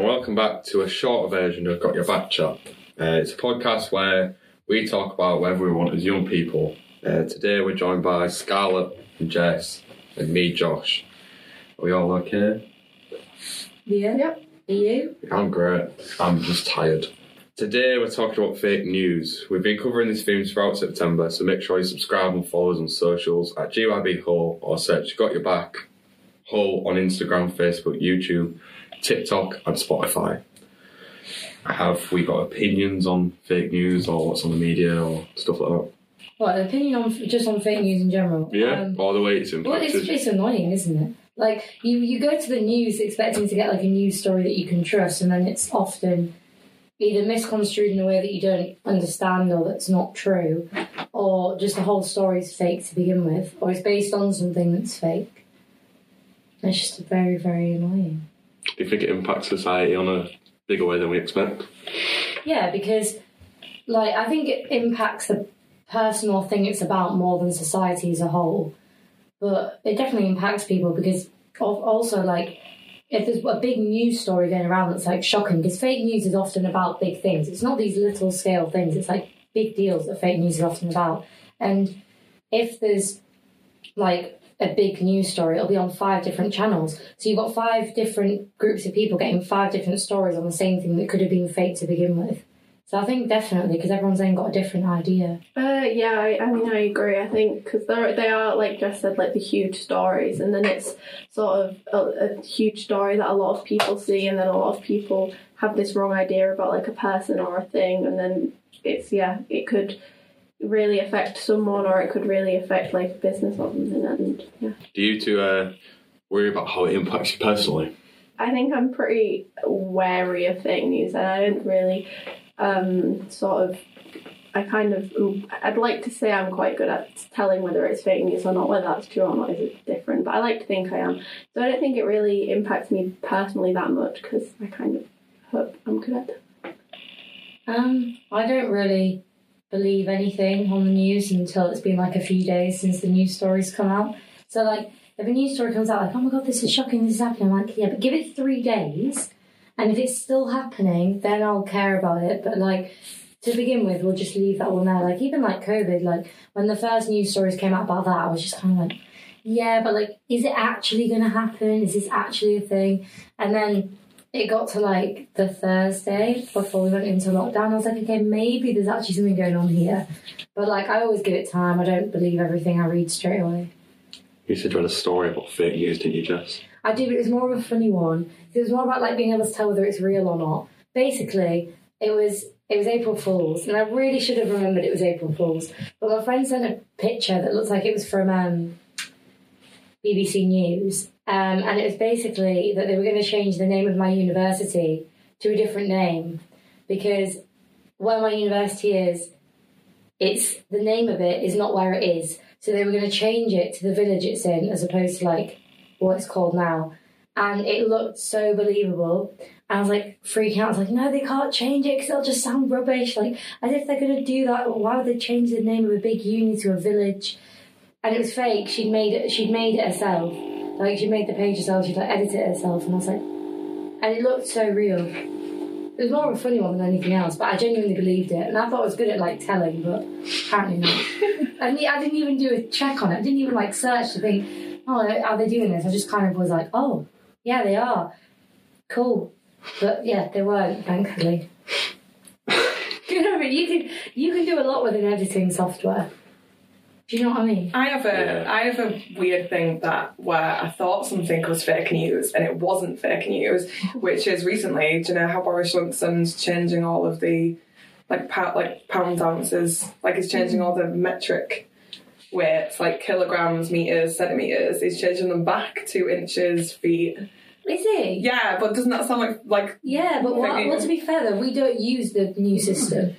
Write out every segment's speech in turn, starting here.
and welcome back to a shorter version of Got Your Back Chat. Uh, it's a podcast where we talk about whatever we want as young people. Uh, today we're joined by Scarlett and Jess and me, Josh. Are we all okay? Yeah. Yep. Are you? I'm great. I'm just tired. Today we're talking about fake news. We've been covering this theme throughout September, so make sure you subscribe and follow us on socials at GYB Hull or search Got Your Back Hull on Instagram, Facebook, YouTube, TikTok, and Spotify. Have we got opinions on fake news or what's on the media or stuff like that? What an opinion on just on fake news in general? Yeah, Um, all the way it's well, it's, impacted. it's annoying, isn't it? Like you, you go to the news expecting to get like a news story that you can trust, and then it's often either misconstrued in a way that you don't understand or that's not true, or just the whole story's fake to begin with, or it's based on something that's fake. It's just very, very annoying. Do you think it impacts society on a bigger way than we expect? Yeah, because like I think it impacts the personal thing it's about more than society as a whole. But it definitely impacts people because also like if there's a big news story going around that's like shocking, because fake news is often about big things. It's not these little scale things. It's like big deals that fake news is often about. And if there's like a big news story, it'll be on five different channels. So you've got five different groups of people getting five different stories on the same thing that could have been fake to begin with. So I think definitely because everyone's then got a different idea. Uh, yeah, I, I mean, I agree. I think because they are like Jess said, like the huge stories, and then it's sort of a, a huge story that a lot of people see, and then a lot of people have this wrong idea about like a person or a thing, and then it's yeah, it could really affect someone, or it could really affect like a business or something, and yeah. Do you two uh, worry about how it impacts you personally? I think I'm pretty wary of fake news, and I don't really um, sort of. I kind of. I'd like to say I'm quite good at telling whether it's fake news or not. Whether that's true or not is different, but I like to think I am. So I don't think it really impacts me personally that much because I kind of hope I'm good at it. Um, I don't really believe anything on the news until it's been like a few days since the news stories come out. So like if a news story comes out like, oh my god, this is shocking, this is happening, I'm like, yeah, but give it three days and if it's still happening, then I'll care about it. But like to begin with, we'll just leave that one there. Like even like COVID, like when the first news stories came out about that, I was just kind of like, yeah, but like, is it actually going to happen? Is this actually a thing? And then it got to like the Thursday before we went into lockdown. I was like, okay, maybe there's actually something going on here. But like, I always give it time. I don't believe everything I read straight away. You said you had a story about fake news, didn't you, Jess? I do, but it was more of a funny one. It was more about like being able to tell whether it's real or not. Basically, it was it was April Fool's, and I really should have remembered it was April Fool's. But my friend sent a picture that looked like it was from um, BBC News, um, and it was basically that they were going to change the name of my university to a different name because where my university is, it's the name of it is not where it is. So they were going to change it to the village it's in, as opposed to like what it's called now. And it looked so believable. I was like freaking out. I was like, no, they can't change it because it'll just sound rubbish. Like, as if they're going to do that. Why would they change the name of a big uni to a village? And it was fake. She'd made it. She'd made it herself. Like she made the page herself. She'd like edited it herself. And I was like, and it looked so real. It was more of a funny one than anything else, but I genuinely believed it, and I thought I was good at like telling, but apparently not. and I didn't even do a check on it. I didn't even like search to think, oh, are they doing this? I just kind of was like, oh, yeah, they are. Cool. But yeah, they weren't, thankfully. you know, but you can you can do a lot with an editing software. Do you know what I mean? I have a Yeah. I have a weird thing that where I thought something was fake news and it wasn't fake news, which is recently. Do you know how Boris Johnson's changing all of the like pound like pound ounces, like he's changing all the metric weights, like kilograms, meters, centimeters. He's changing them back to inches, feet. Is he? Yeah, but doesn't that sound like like Yeah, but what, Fake well, to be fair though, we don't use the new system.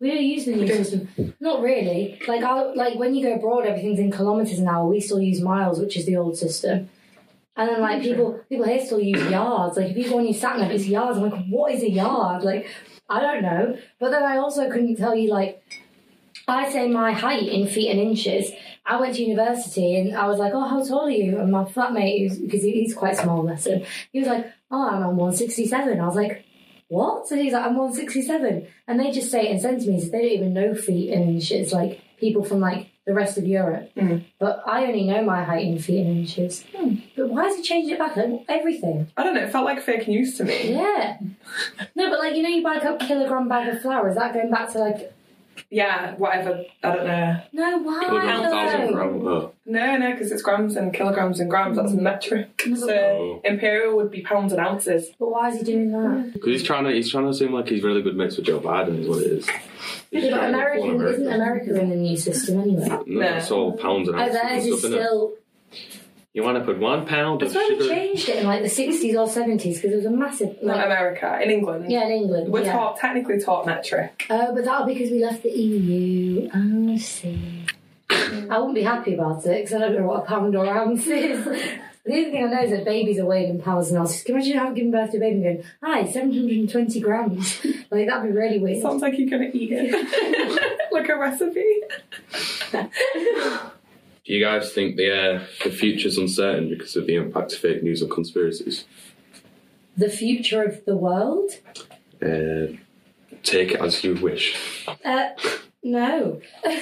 We don't use the new system. Not really. Like, I, like when you go abroad, everything's in kilometers an hour. We still use miles, which is the old system. And then like people, people here still use yards. Like if you go on your sat nav, it's yards. I'm like, what is a yard? Like, I don't know. But then I also couldn't tell you like I say my height in feet and inches. I went to university and I was like, "Oh, how tall are you?" And my flatmate, because he's quite small, lesson, he was like, "Oh, I'm on 167." I was like, "What?" So he's like, "I'm 167," and they just say it in centimeters. They don't even know feet and inches. Like people from like the rest of Europe. Mm. But I only know my height in feet and inches. Hmm. But why has he changed it back? Like, everything. I don't know. It felt like fake news to me. Yeah. No, but like you know, you buy a kilogram bag of flour. Is that going back to like? Yeah, whatever. I don't know. No, why? Kilogram, though? thousand gram. Oh. No, no, because it's grams and kilograms and grams. That's metric. So Oh. imperial would be pounds and ounces. But why is he doing that? Because he's trying to he's trying to seem like he's really good mates with Joe Biden is what it is. Yeah, but trying American fool isn't America in the new system anyway? No, it's all pounds and Oh, ounces theirs and is stuff, innit? Still. You want to put one pound of That's why we sugar? changed it in like the sixties or seventies because it was a massive. Not America, in England. yeah, in England. We're yeah. taught, technically taught metric. Oh, but that'll be because we left the EU. Oh, I see. I wouldn't be happy about it because I don't know what a pound or ounce is. The only thing I know is that babies are weighed in pounds and ounces. Can you imagine having given birth to a baby and going, hi, 720 grams? Like, that'd be really weird. Sounds like you're gonna eat it. like a recipe. Do you guys think the uh, the future's uncertain because of the impact of fake news and conspiracies? The future of the world? Uh, take it as you wish. Uh, no.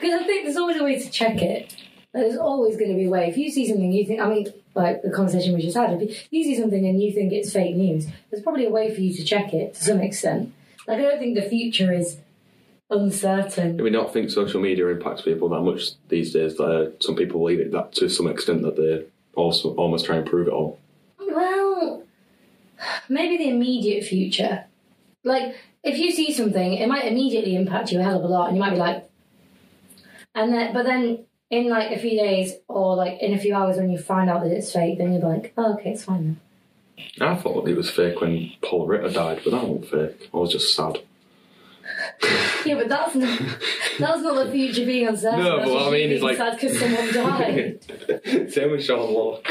Because I think there's always a way to check it. There's always going to be a way. If you see something you think, I mean, like the conversation we just had, if you see something and you think it's fake news, there's probably a way for you to check it to some extent. Like, I don't think the future is uncertain. Do we not think social media impacts people that much these days? That uh, some people believe it that to some extent that they also almost try and prove it all. Well, maybe the immediate future. Like, if you see something, it might immediately impact you a hell of a lot, and you might be like, and then, but then in like a few days or like in a few hours when you find out that it's fake, then you're like, oh, okay, it's fine then. I thought it was fake when Paul Ritter died, but that wasn't fake. I was just sad. Yeah, but that's not, that's not the future being uncertain. No, that's but I mean, it's like- sad because someone died. Same with Sean Lock.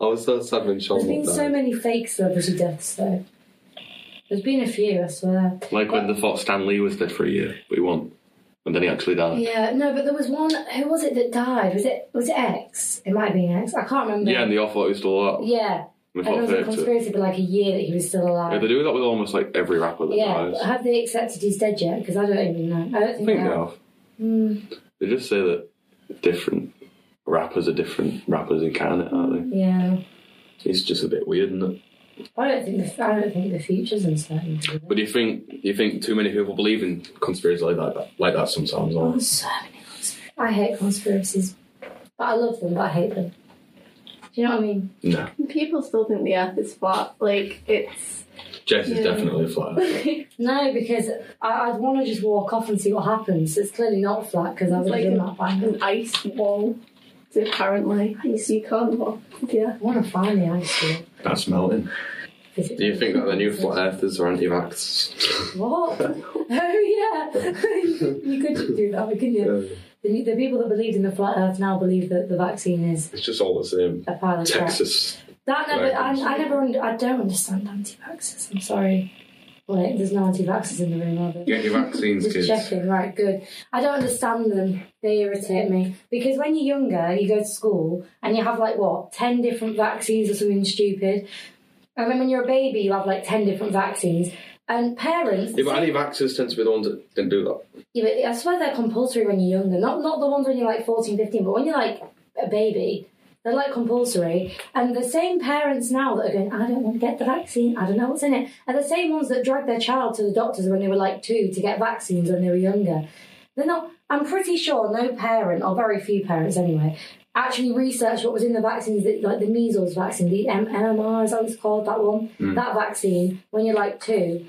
I was so sad when Sean There's been Lock so died. many fake celebrity deaths though. There's been a few, I swear. Like when they thought Stan Lee was dead for a year, but he won, and then he actually died. Yeah, no, but there was one. Who was it that died? Was it was it X? It might be X. I can't remember. Yeah, and they all thought he was still alive. Yeah, And there thought was a conspiracy for like a year that he was still Yeah, alive. they do that with almost like every rapper that Yeah, dies. but have they accepted he's dead yet? Because I don't even know. I don't I think, think they they have. have. Hmm, They just say that different rappers are different rappers incarnate, aren't they? yeah, It's just a bit weird, isn't it? I don't think the I don't think the future's uncertain. But do you think do you think too many people believe in conspiracies like that like that sometimes? Or? honest. so many conspiracies. I hate conspiracies, but I love them. But I hate them. Do you know what I mean? No. People still think the Earth is flat. Like it's. Jess is Yeah. definitely a flat. No, because I, I'd want to just walk off and see what happens. It's clearly not flat because I would have like done that by an ice wall. Apparently, you can't walk. Yeah. I want to find the ice wall. That's melting. Do you think that the new flat earthers are anti-vax? What? oh yeah, you could do that, couldn't you? The, the people that believed in the flat Earth now believe that the vaccine is It's just all the same. a pile of crap. Texas. That never, I, I never, under, I don't understand anti-vaxxers. I'm sorry. Wait, there's no anti-vaxxers in the room, are there? Get your vaccines, Just kids. checking, right, good. I don't understand them. They irritate me. Because when you're younger, you go to school and you have like what, 10 different vaccines or something stupid. And then when you're a baby, you have like 10 different vaccines. And parents. Yeah, but anti-vaxxers tend to be the ones that didn't do that. Yeah, but I swear they're compulsory when you're younger. Not not the ones when you're like 14, 15, but when you're like a baby, they're like compulsory. And the same parents now that are going, I don't want to get the vaccine, I don't know what's in it, are the same ones that dragged their child to the doctors when they were like two to get vaccines when they were younger. They're not, I'm pretty sure no parent, or very few parents anyway, actually researched what was in the vaccines, that, like the measles vaccine, the MMR, is that what it's called, that one? Hmm. That vaccine, when you're like two.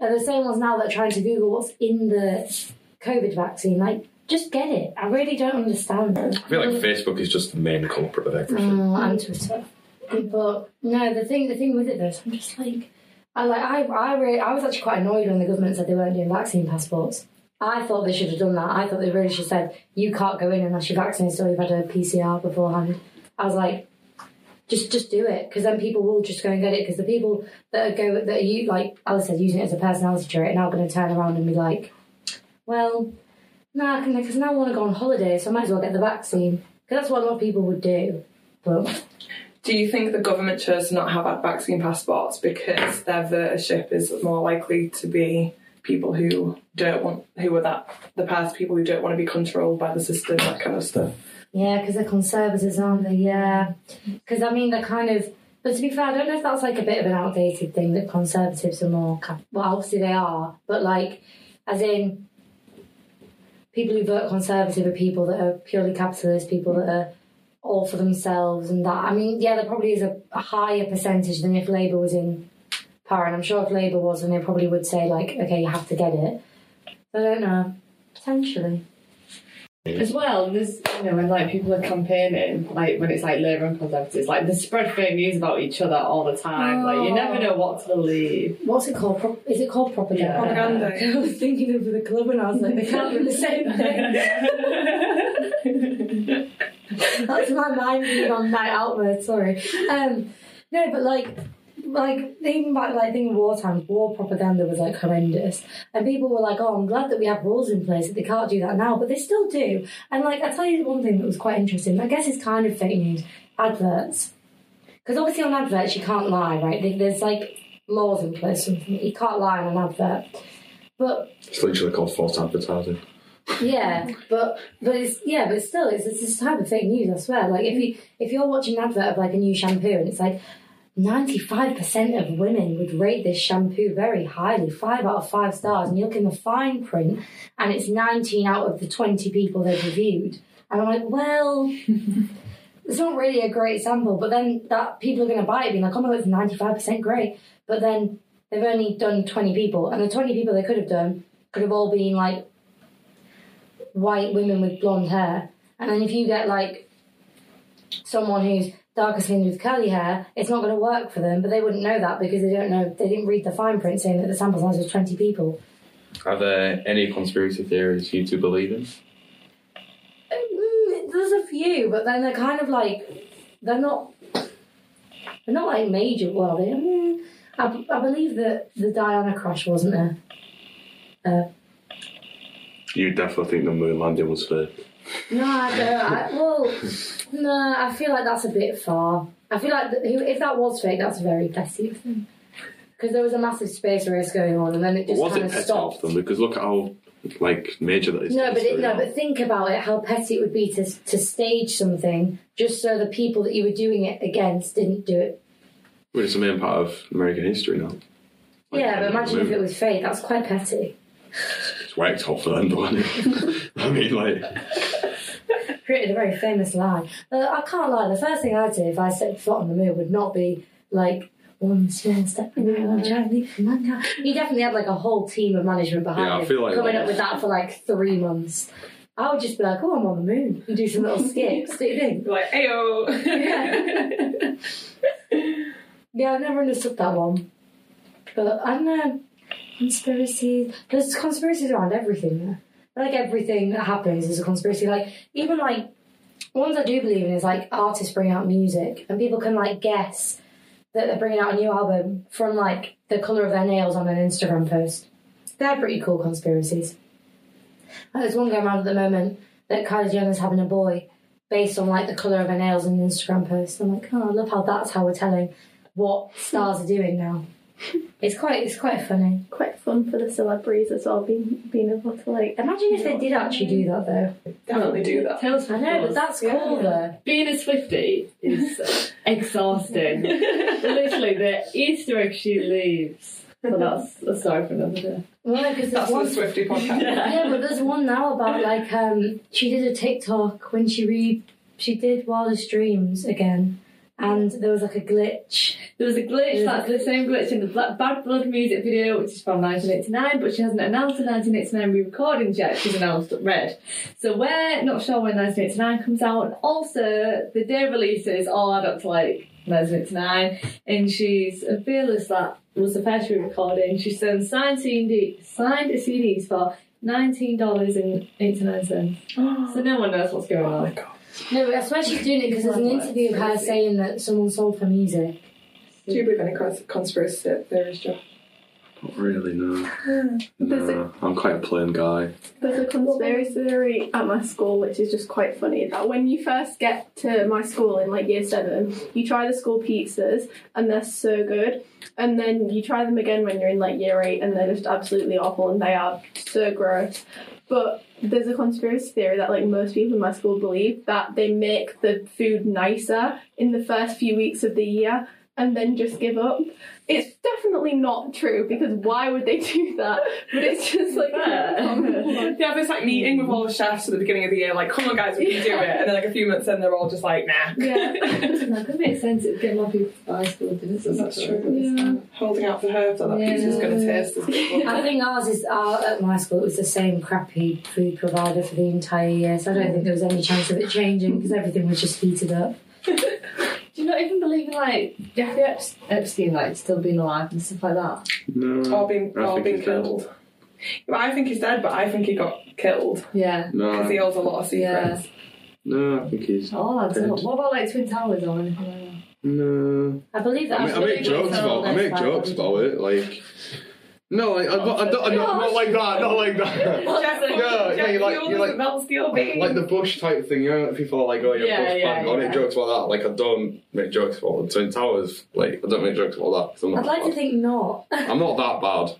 And the same ones now that are trying to Google what's in the COVID vaccine. Like, just get it. I really don't understand them. I feel like Facebook is just the main culprit of everything. Oh, and Twitter. But no, the thing, the thing with it though, is I'm just like, I like, I, I, really, I was actually quite annoyed when the government said they weren't doing vaccine passports. I thought they should have done that. I thought they really should have said you can't go in unless you're vaccinated or you've had a PCR beforehand. I was like, just just do it because then people will just go and get it because the people that are go that are you like Alice said using it as a personality trait are now going to turn around and be like, well, Nah, because now I want to go on holiday, so I might as well get the vaccine. Because that's what a lot of people would do. But Do you think the government chose to not have vaccine passports because their votership is more likely to be people who don't want, who are that the past people who don't want to be controlled by the system, that kind of stuff? yeah, because they're conservatives, aren't they? Yeah. Because I mean, they're kind of. But to be fair, I don't know if that's like a bit of an outdated thing that conservatives are more. Well, obviously they are, but like, as in, people who vote conservative are people that are purely capitalist, people that are all for themselves and that. I mean, yeah, there probably is a, a higher percentage than if Labour was in power, and I'm sure if Labour was, then they probably would say like, okay, you have to get it. I don't know. Potentially. As well, there's you know when like people are campaigning, like when it's like Labour and Conservatives, like they spread fake news about each other all the time. Like you never know what to believe. What's it called? Pro- is it called propaganda? Yeah. Propaganda. I was thinking of the club and I was like, they can't do the same thing. That's my mind being on night out mode, sorry. Um, no, but like, like thinking back, like thinking war times, war propaganda was like horrendous, and people were like, "Oh, I'm glad that we have rules in place that they can't do that now," but they still do. And like, I tell you one thing that was quite interesting. I guess it's kind of fake news. Adverts, because obviously on adverts you can't lie, right? There's like laws in place. Something you can't lie on an advert, but It's literally called false advertising. yeah, but but it's yeah, but still, it's it's this type of fake news. I swear. Like if you if you're watching an advert of like a new shampoo and it's like ninety five percent of women would rate this shampoo very highly, five out of five stars, and you look in the fine print and it's nineteen out of the twenty people they've reviewed, and I'm like, well. It's not really a great sample, but then that people are going to buy it, being like, "Oh my god, it's ninety five percent great." But then they've only done twenty people, and the twenty people they could have done could have all been like white women with blonde hair. And then if you get like someone who's darker skinned with curly hair, it's not going to work for them. But they wouldn't know that because they don't know, they didn't read the fine print saying that the sample size was 20 people. Are there any conspiracy theories you two believe in? Mm, There's a few, but then they're kind of like, they're not, they're not like major. Well, they, mm, I, I believe that the Diana crash wasn't a. Uh, You definitely think the moon landing was fake. No, I don't. I, well, no, I feel like that's a bit far. I feel like th- if that was fake, that's very petty of them. Because there was a massive space race going on, and then it just was kind it of petty stopped. of them? Because look at how like major that is. No, but it, no, but think about it. How petty it would be to to stage something just so the people that you were doing it against didn't do it. Well, it's a main part of American history now. Like, yeah, but imagine if it was fake. That's quite petty. It's worked out for them, don't? I mean, like, Created a very famous lie. Uh, I can't lie. The first thing I'd do if I set foot on the moon would not be like one small step forward, one giant leap for mankind. He definitely had like a whole team of management behind Yeah, I feel like coming up with that for like three months. I would just be like, "Oh, I'm on the moon." You do some little skips. Do you think? Like, ayo. Yeah, I've never understood that one. But I don't know. Conspiracies. There's conspiracies around everything. There. Like everything that happens is a conspiracy. Like even like ones I do believe in is like artists bring out music and people can like guess that they're bringing out a new album from like the color of their nails on an Instagram post. They're pretty cool conspiracies. And there's one going around at the moment that Kylie Jenner's having a boy based on like the color of her nails on an Instagram post. I'm like, oh, I love how that's how we're telling what stars are doing now. It's quite it's quite funny. Quite fun for the celebrities as well, being being able to like. Imagine if they did actually do that though. Definitely do that. Taylor I Swift know, but does. that's cool though. Being a Swifty is exhausting. Literally, the Easter egg she leaves. But that's a story for another day. Well, because That's there's one. the Swifty podcast. Yeah, but there's one now about like um she did a TikTok when she re she did Wildest Dreams again, and there was like a glitch. There was a glitch, Yeah. that's the same glitch in the Black Bad Blood music video, which is from 1989, but she hasn't announced the 1989 re recordings yet. She's announced Red. So we're not sure when 1989 comes out, also the day releases all add up to like 1989, and she's a fearless that was the first re recording. She sent signed, CD, signed CDs for $19.89. So no one knows what's going Oh my on. god. No, but I swear she's doing it because there's an interview of her saying that someone sold her music. Do you believe any cons- conspiracy theories, Joe? Not really, no. There's a- no. I'm quite a plain guy. There's a conspiracy theory at my school which is just quite funny that when you first get to my school in like year seven, you try the school pizzas and they're so good. And then you try them again when you're in like year eight and they're just absolutely awful and they are so gross. But there's a conspiracy theory that like most people in my school believe that they make the food nicer in the first few weeks of the year and then just give up. It's definitely not true because why would they do that? But it's just like yeah, have this like meeting with all the chefs at the beginning of the year, like, come on guys, we can do it. And then like a few months in, they're all just like, nah. yeah. that could make sense. It would get more people to buy school dinners. That's true. Yeah. Holding out for her that that Yeah. pizza's going to taste as. I think ours is our, at my school. It was the same crappy food provider for the entire year, so I don't think there was any chance of it changing because everything was just heated up. Do you not even believe in like Jeffrey Epst- Epstein like still being alive and stuff like that? No. Or being, I or think being he's dead. killed. Well, I think he's dead, but I think he got killed Yeah. because he No. holds a lot of secrets. No, I think he's. Oh, I don't know. What about like Twin Towers or anything like that? No. I believe that. I, mean, I make jokes about. I make jokes about it. Like. No, like I, I, don't, I, not, not like that. Not like that. Jeffrey, No, yeah, Jeffrey you like- Field you like- doesn't melt steel beams. like the Bush type thing, you know, people are like, oh, you're Yeah, Bush yeah, fan. I yeah. make jokes about that. Like, I don't make jokes about the Twin Towers. Like, I don't make jokes about that. I'm not I'd like to think not. I'm not that bad.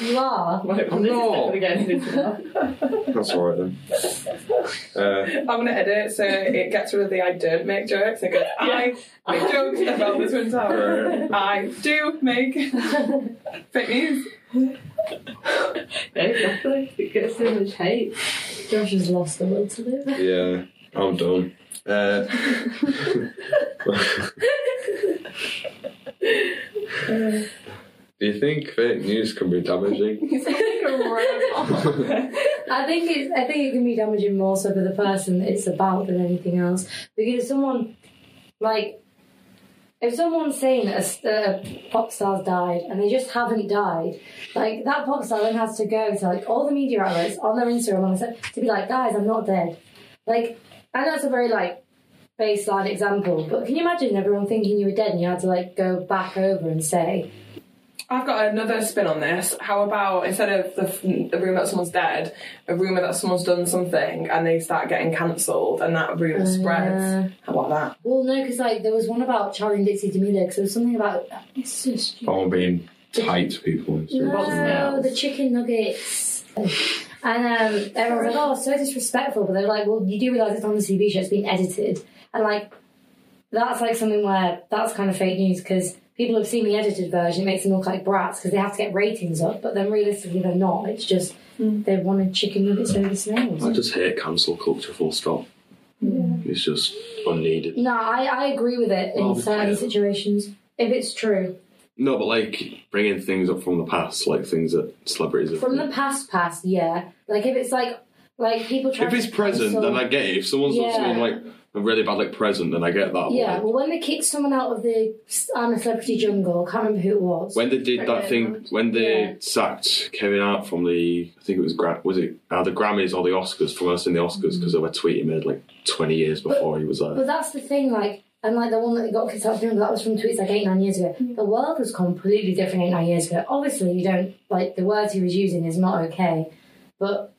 You are. Right, I'm this not. definitely getting into that. That's alright then. Uh, I'm going to edit so it gets rid of the I don't make jokes and goes, I make jokes about the Twin Towers. I do make fake news. Yeah, exactly. It gets so much hate. Josh has lost the will to live. yeah, I'm done. Uh, do you think fake news can be damaging? He's like a robot. I think it's. I think it can be damaging more so for the person it's about than anything else. Because someone, like, if someone's saying that a uh, pop star's died and they just haven't died, like that pop star then has to go to like all the media outlets on their Instagram and to be like, guys, I'm not dead. Like, I know it's a very like baseline example, but can you imagine everyone thinking you were dead and you had to like go back over and say, I've got another spin on this. How about instead of the, f- the rumour that someone's dead, a rumour that someone's done something and they start getting cancelled and that rumour Uh, spreads? How about that? well, no, because like there was one about Charlie and Dixie D'Amelio because there was something about it's so stupid. I'm being tight to people and stuff. No, the chicken nuggets. And um, everyone was like, oh, so disrespectful. But they're like, well, you do realise it's on the TV show, it's been edited. And like, that's like something where that's kind of fake news because people have seen the edited version, it makes them look like brats because they have to get ratings up. But then realistically, they're not. It's just mm. they wanted chicken nuggets over snails. I just hate cancel culture, full stop. It's just unneeded. No, I, I agree with it in certain yeah. situations. If it's true. No, but like bringing things up from the past, like things that celebrities have From the past, past, yeah. Like if it's like, like people try If it's to present, cancel- then I get it. If someone's Yeah. something like a really bad like present, then I get that. Yeah, Like, well, when they kicked someone out of the I'm a Celebrity Jungle, I can't remember who it was. when they did that thing, right. when they Yeah. sacked Kevin Hart from the, I think it was Gra- was it uh, the Grammys or the Oscars from us in the Oscars because of a tweet he made like twenty years before he was there. But that's the thing, like, and like the one that they got kicked out of the jungle, that was from tweets like eight, nine years ago. The world was completely different eight, nine years ago. Obviously, you don't, like, the words he was using is not okay, but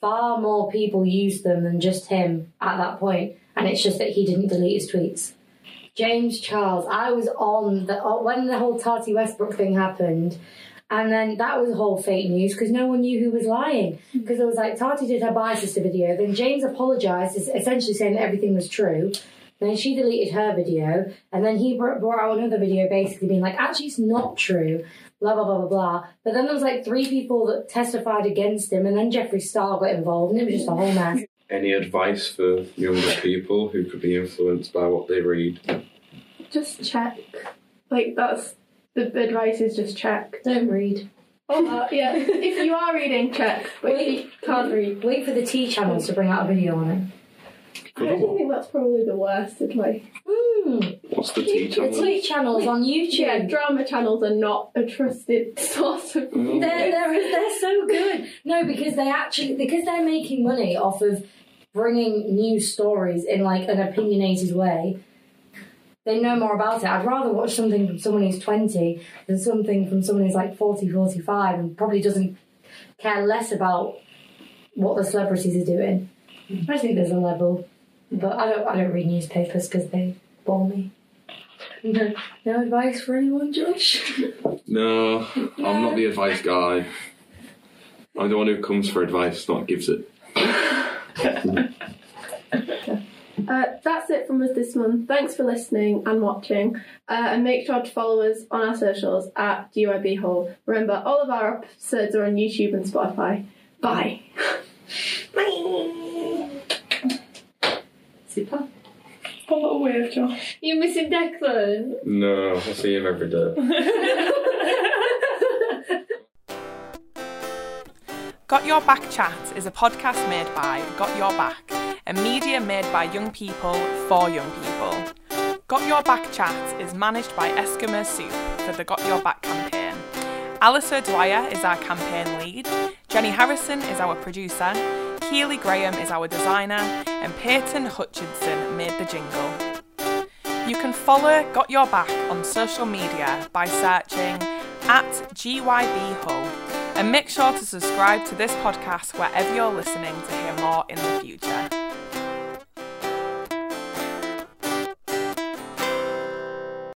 far more people used them than just him at that point, and it's just that he didn't delete his tweets. James Charles, I was on the uh, when the whole Tati Westbrook thing happened, and then that was a whole fake news because no one knew who was lying. Because it was like Tati did her Bye Sister video, then James apologized, essentially saying that everything was true. Then she deleted her video, and then he brought, brought out another video basically being like, actually, it's not true, blah, blah, blah, blah, blah. But then there was like three people that testified against him, and then Jeffree Star got involved, and it was just a whole mess. Any advice for younger people who could be influenced by what they read? Just check. Like that's the advice is just check. Don't read. Oh uh, yeah. if you are reading, check. But if you can't read, Wait for the tea channels to bring out a video on it. I actually think that's probably the worst advice. Hmm. What's the tea The channel? tea channels on YouTube. Yeah, drama channels are not a trusted source of. They're, they're, they're so good. No, because they actually because they're making money off of bringing new stories in like an opinionated way. they know more about it. I'd rather watch something from someone who's 20 than something from someone who's like 40, 45 and probably doesn't care less about what the celebrities are doing. I think there's a level, but I don't. I don't read newspapers because they bore me. No, no advice for anyone, Josh. No, I'm not the advice guy. I'm the one who comes for advice, not gives it. Uh, that's it from us this month. Thanks for listening and watching. Uh, and make sure to follow us on our socials at GYB Hull. Remember, all of our episodes are on YouTube and Spotify. Bye. Bye. Super. A little wave, Josh. You're missing Declan. No, I see him every day. Got Your Back Chat is a podcast made by Got Your Back, a media made by young people for young people. Got Your Back Chat is managed by Eskimo Soup for the Got Your Back campaign. Alice O'Dwyer is our campaign lead, Jenny Harrison is our producer, Keely Graham is our designer, and Peyton Hutchinson made the jingle. You can follow Got Your Back on social media by searching at GYB Hull and make sure to subscribe to this podcast wherever you're listening to hear more in the future.